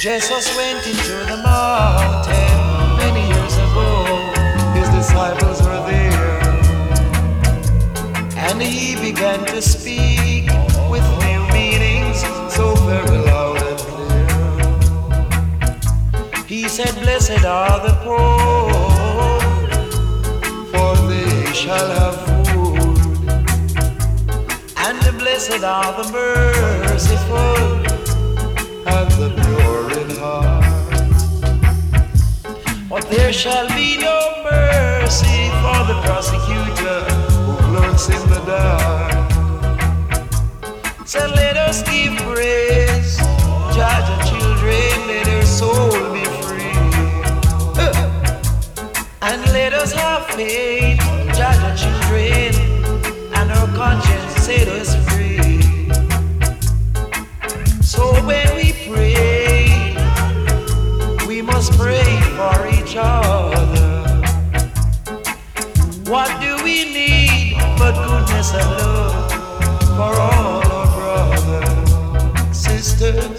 Jesus went into the mountain many years ago. His disciples were there. And he began to speak Blessed are the poor, for they shall have food. And blessed are the merciful and the pure in heart. But there shall be no mercy for the prosecutor who lurks in the dark. So let us give praise, judge our children, let their soul And let us have faith, judge our children, and our conscience set us free. So when we pray, we must pray for each other. What do we need but goodness and love for all our brothers, sisters?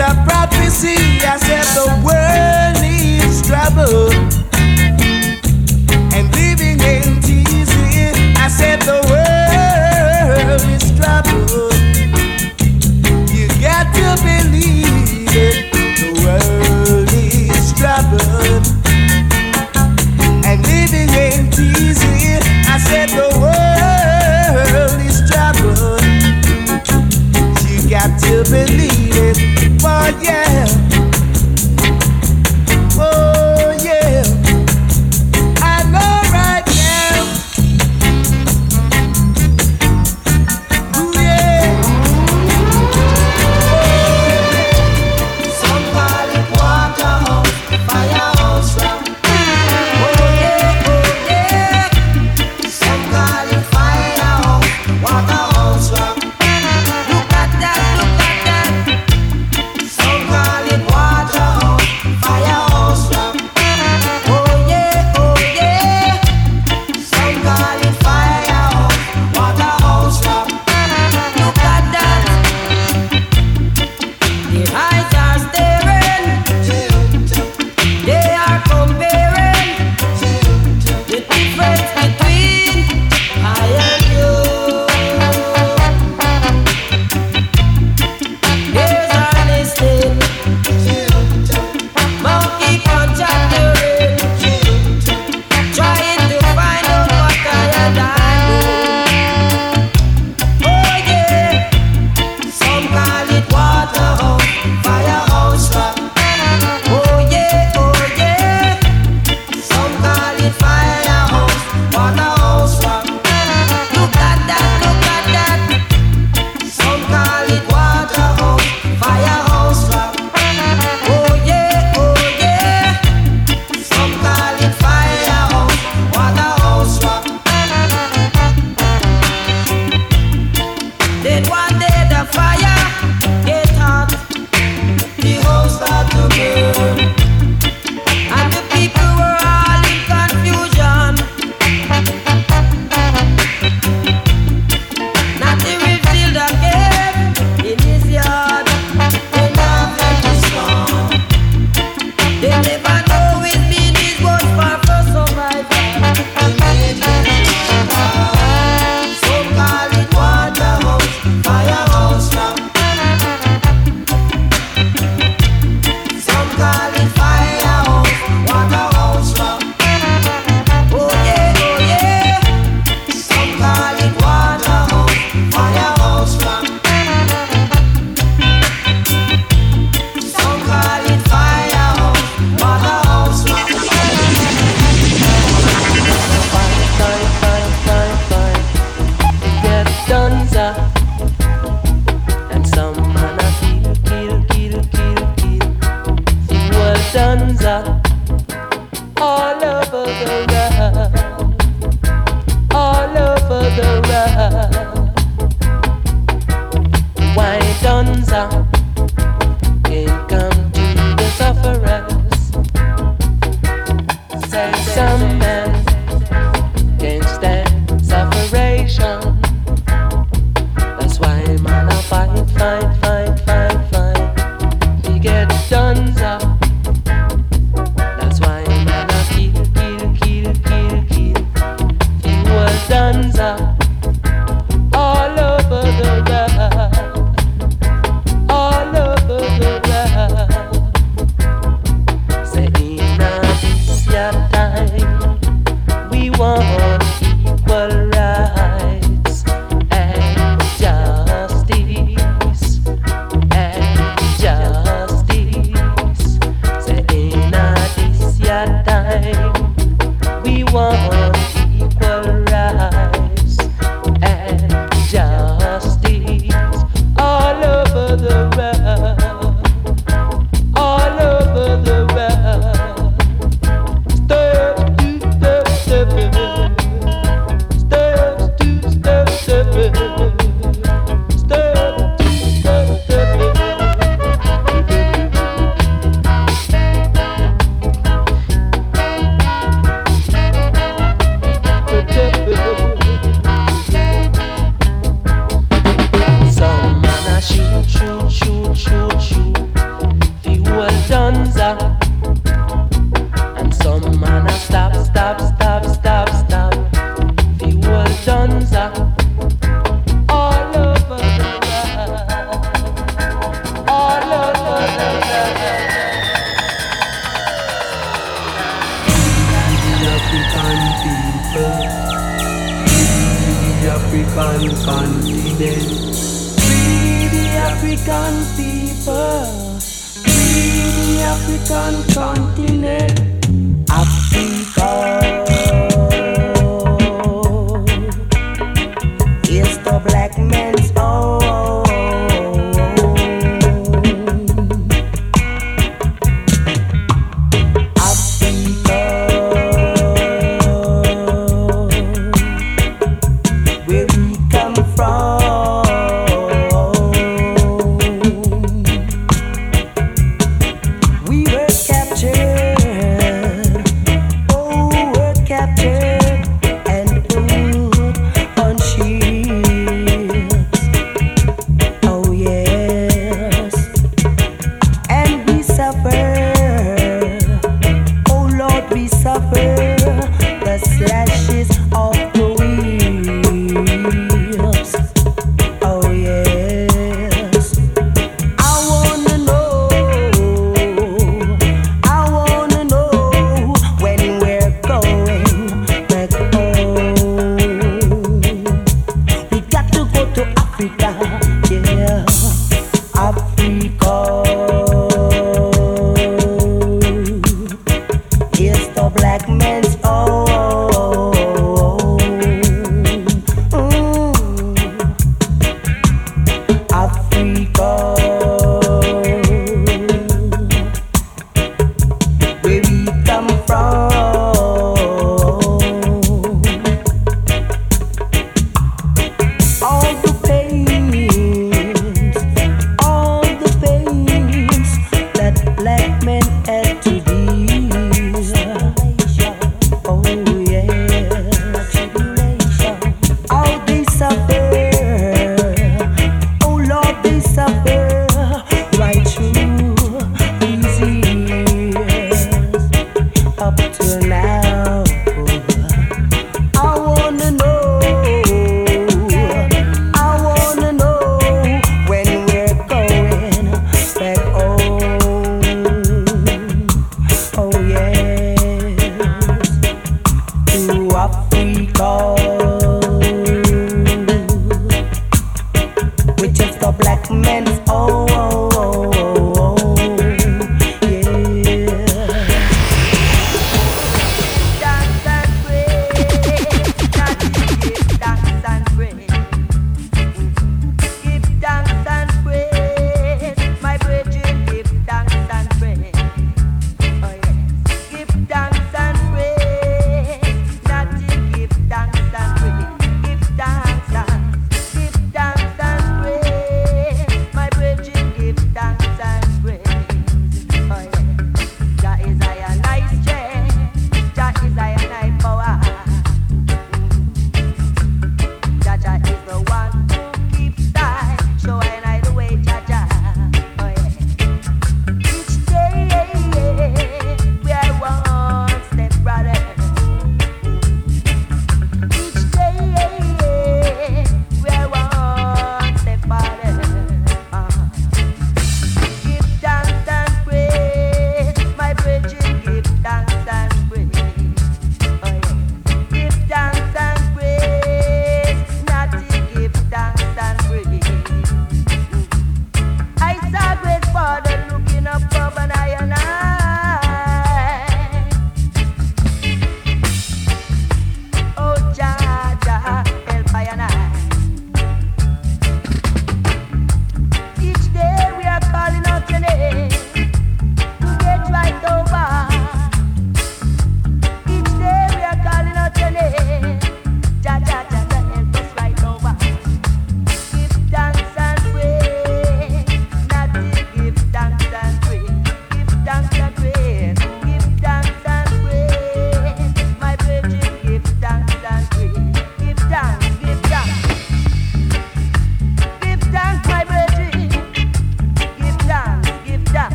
A prophecy. I said the world needs trouble.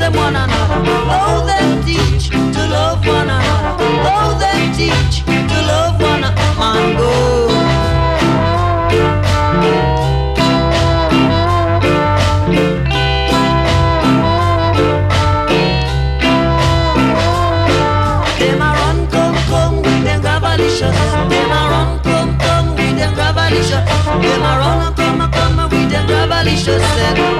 them one another. Oh, teach to love one another. Oh, they teach to love one another. Them a run and come and come with them gravelicious set.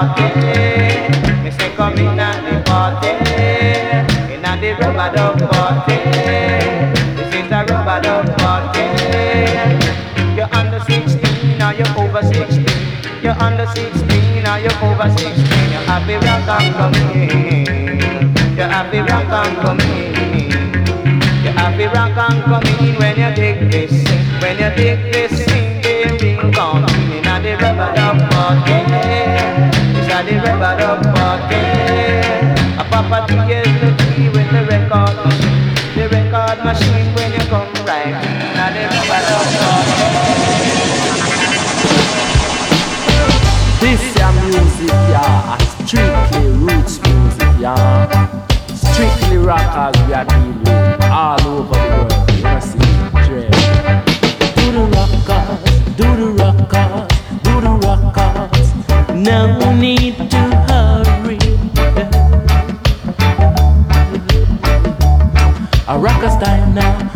party. Eh. Me say come in at the party. Eh. In at the rub-a-dub party. Eh. This is a rub-a-dub party. You're under 16, now you're over 16. You're under 16, now you're over 16. You're happy rock and coming. You're happy rock and coming. You happy rock and coming when you take this. When you take this, sing, ring, ring, come in at the rub-a-dub party. The record of pocket. A papa is the key with the record. The record machine when you come right. Now the record of. This your music, yeah, strictly roots music, yeah. Strictly rockers we are dealing all over cause I know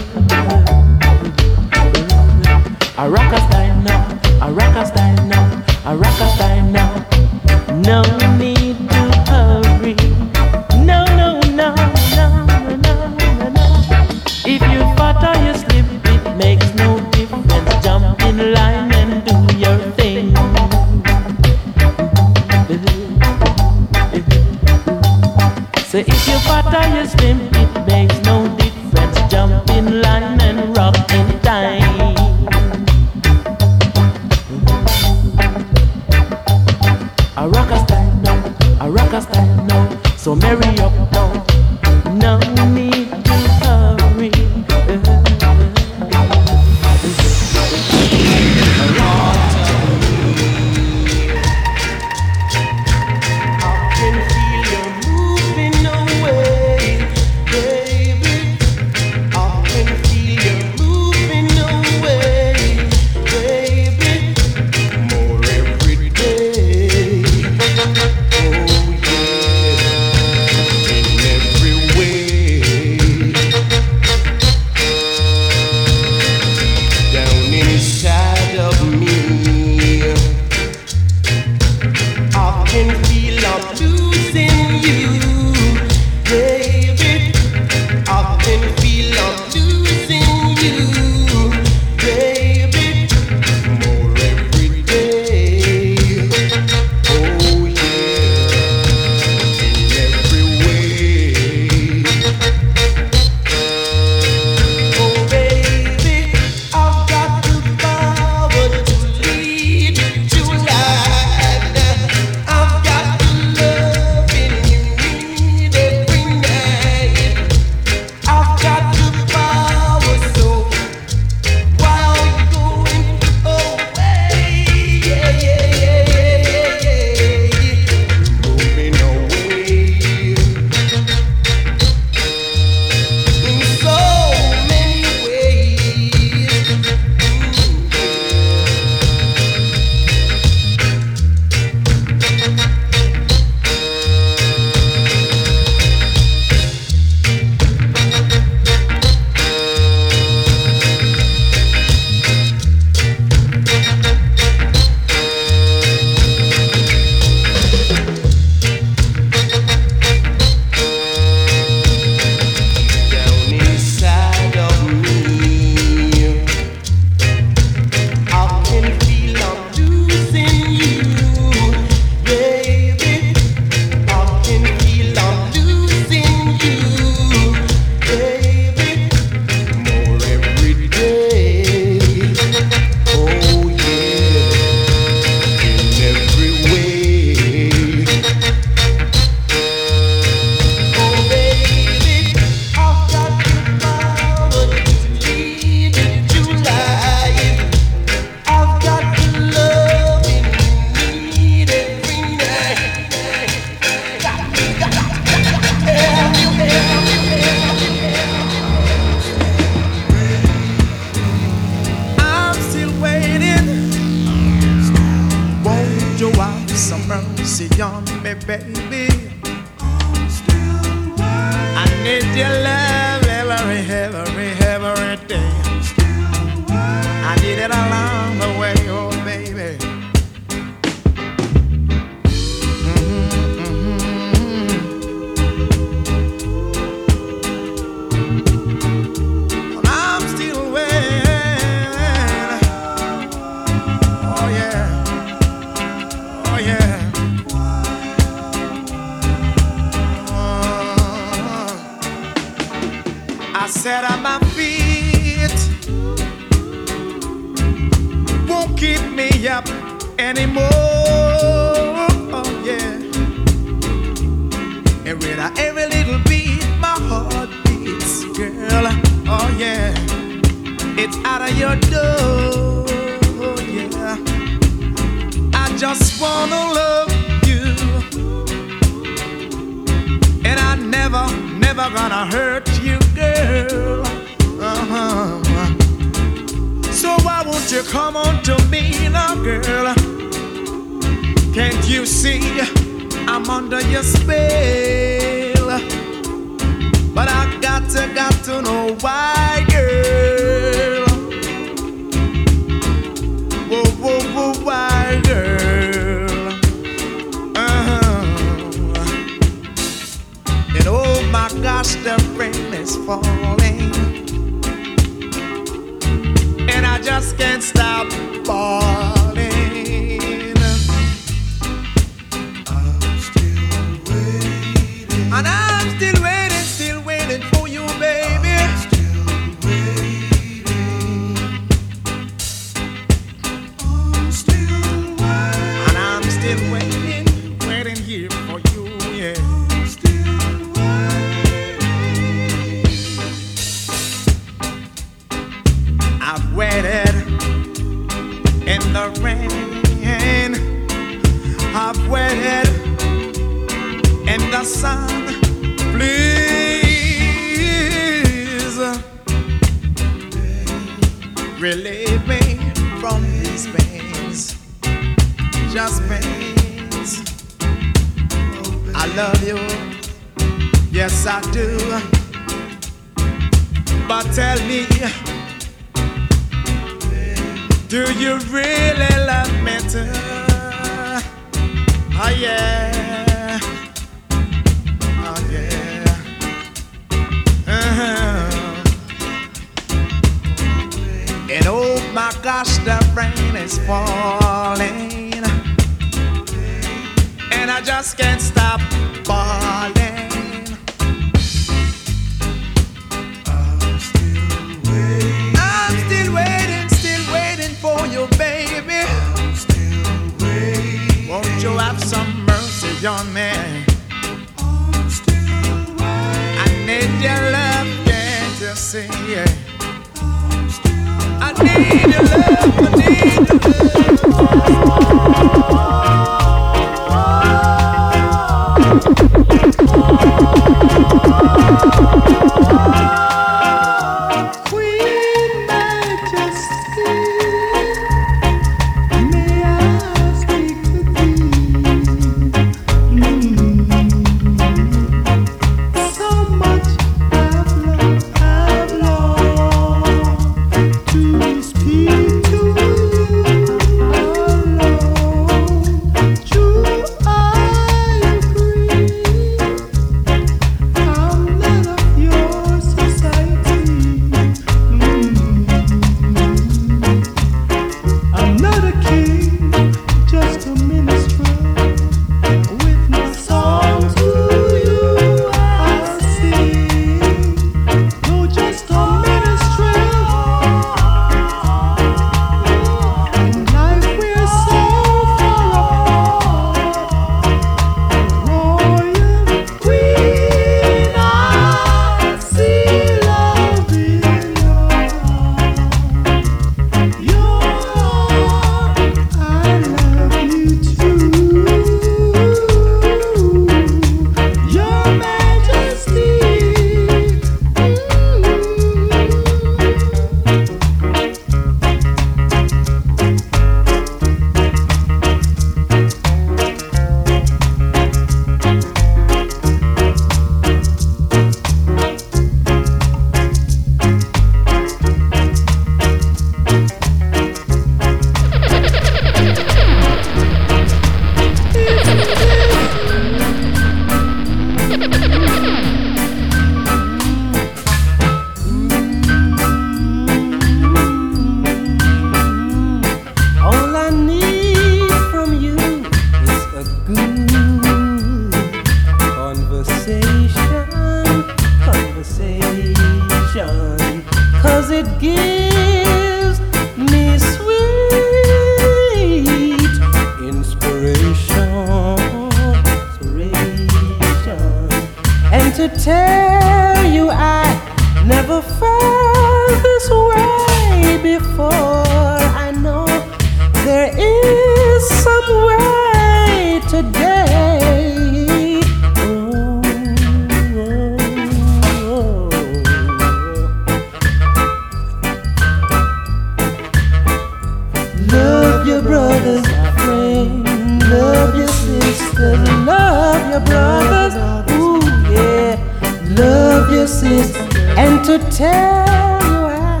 there you are.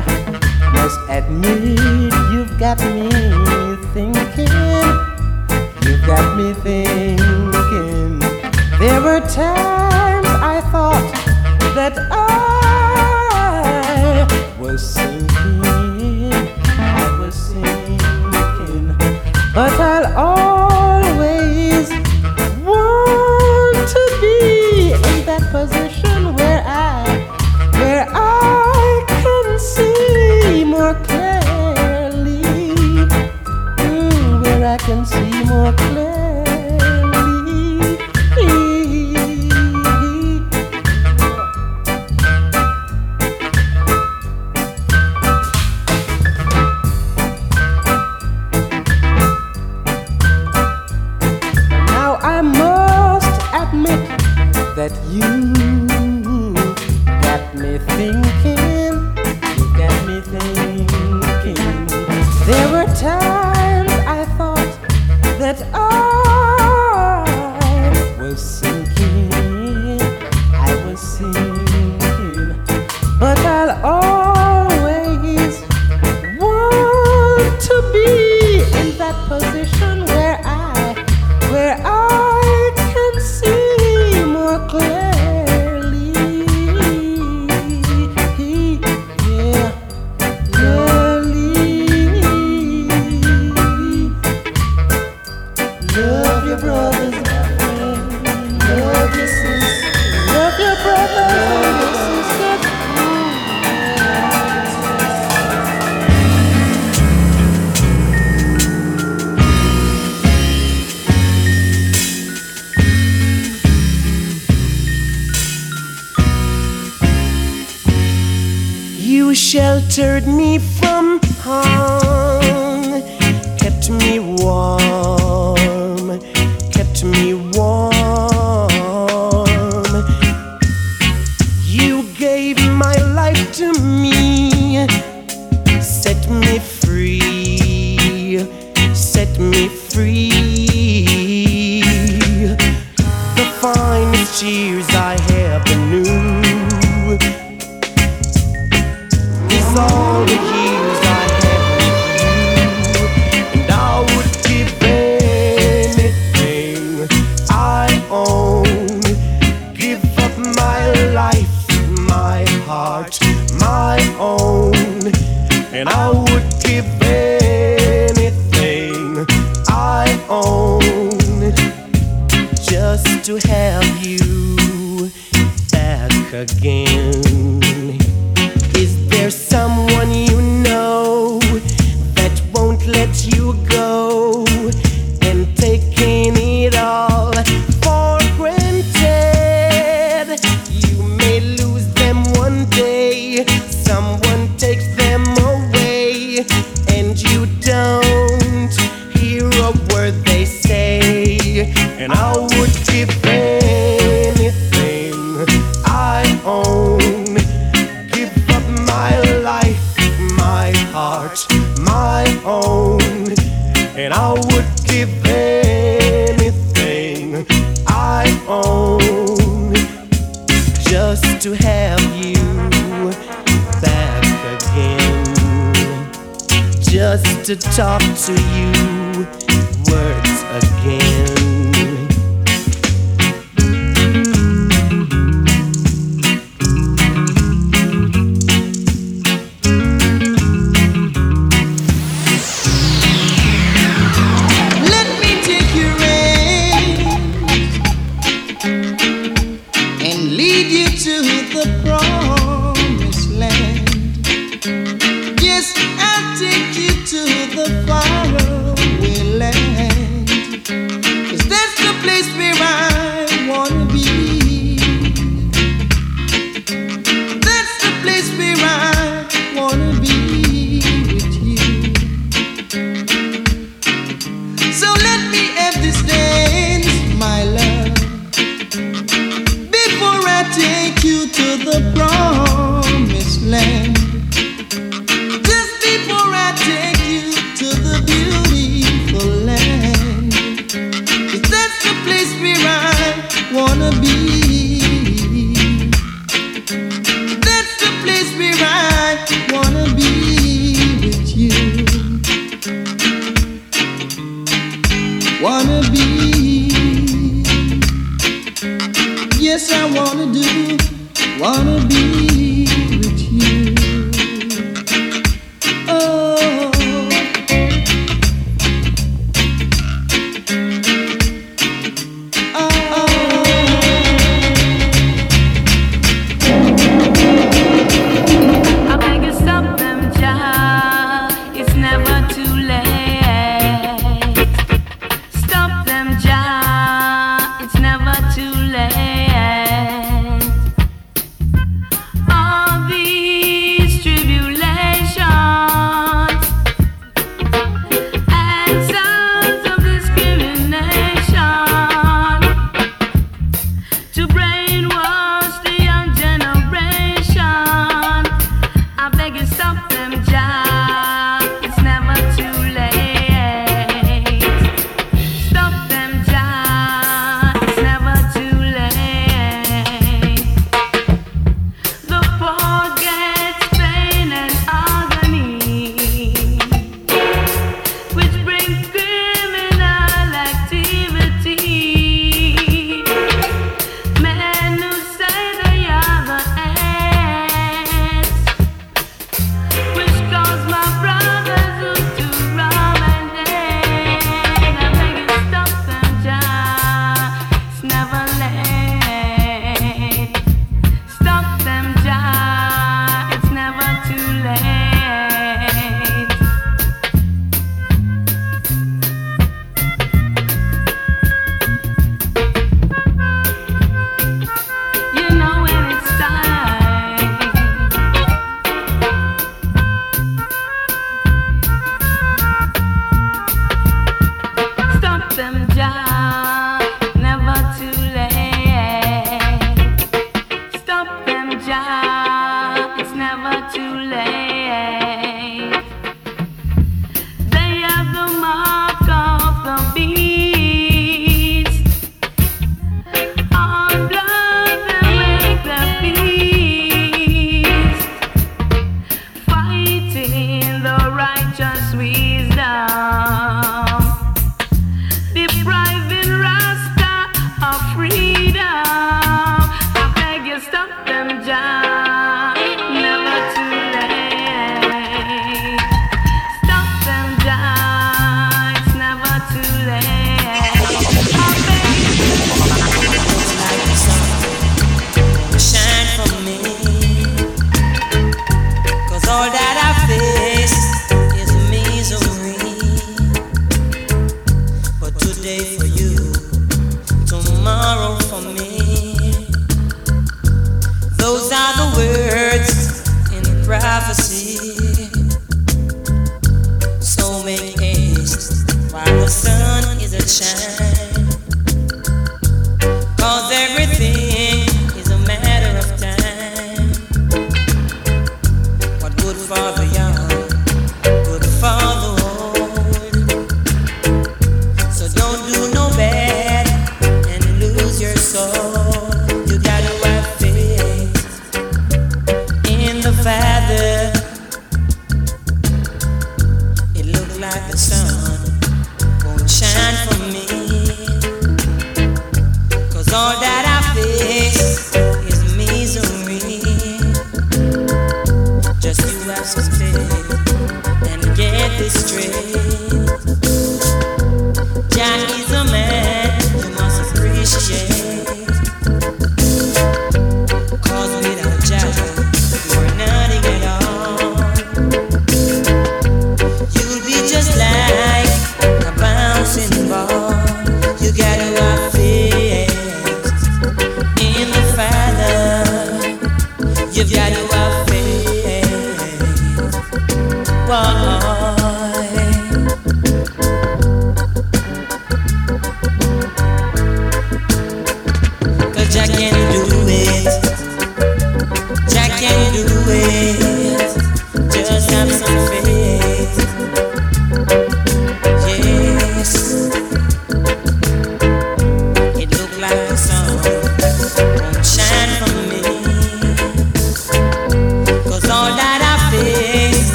Must admit you've got me thinking. You've got me thinking. There were times I thought that I was sinking. I was sinking. But I'll always. all the you.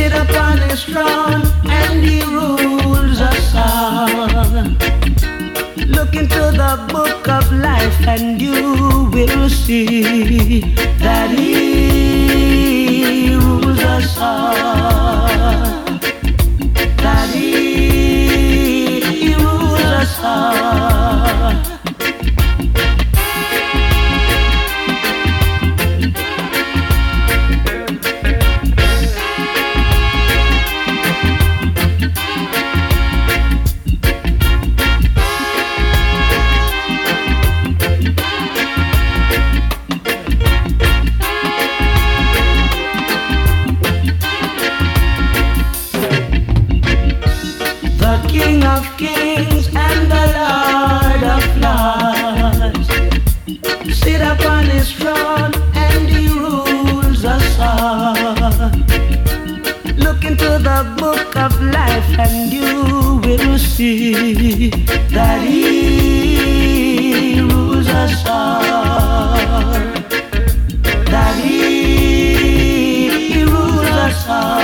seated upon his throne and he rules us all. Look into the book of life and you will see that he rules us all. That he, he rules us all. and you will see that he rules us all. That he rules us all.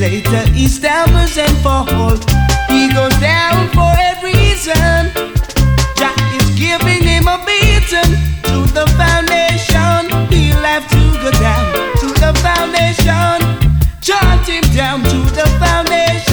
later he stumbles and falls. He goes down for a reason. Jack is giving him a beating to the foundation. He'll have to go down to the foundation. Chant him down to the foundation.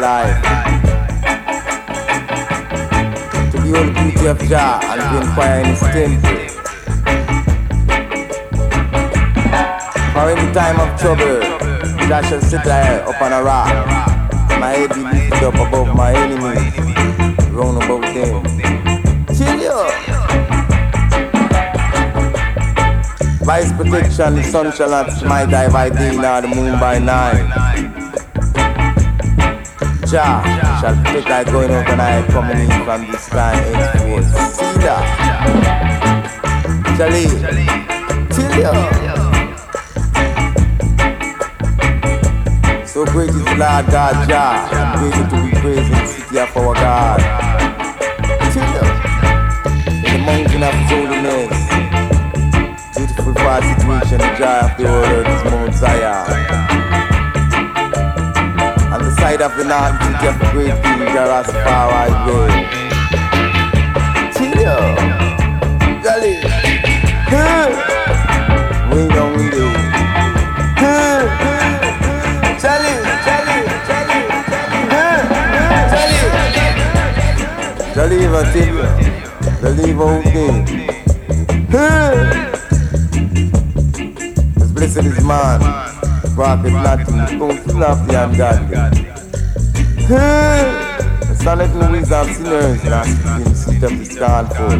Life. To the beauty of Jah and to inquire in his temple. For in time of trouble, Jah shall sit there upon a rock. My head be lifted up above my enemies, round about them. Chill. By his protection, the sun shall not smite thy by day, nor the moon by night. Jah shall protect thy going out and thy coming in from this time henceforth. See that? Chill you. So great is the Lord God Jah, and to be praised in the city of our God. You. In the mountain of holiness beautiful far situation, the joy of the world is Mount Zion. Side of the north, of the great king, Jah Rastafari way. Chill Jolly. We don't do. Jolly, jolly, jolly, jolly. Jolly, tell you. Jolly, okay. Huh. Blessed is man, profit nothing, don't snap the ungodly. The son of the wisdom sinners, and I speak in the seat of the scornful.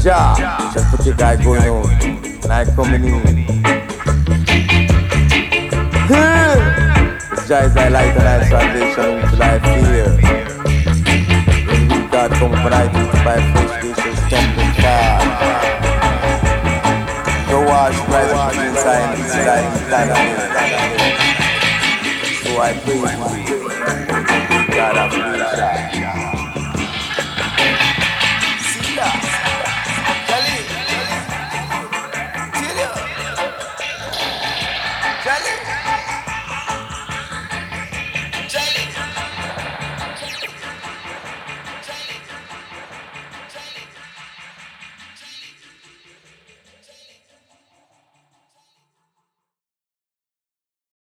Jah shall put your guy going on, and I coming in. Jah is thy light and thy salvation, which shall I fear. When we God come for thy feet by flesh, wash, rise up inside, inside, inside So I praise you, God of.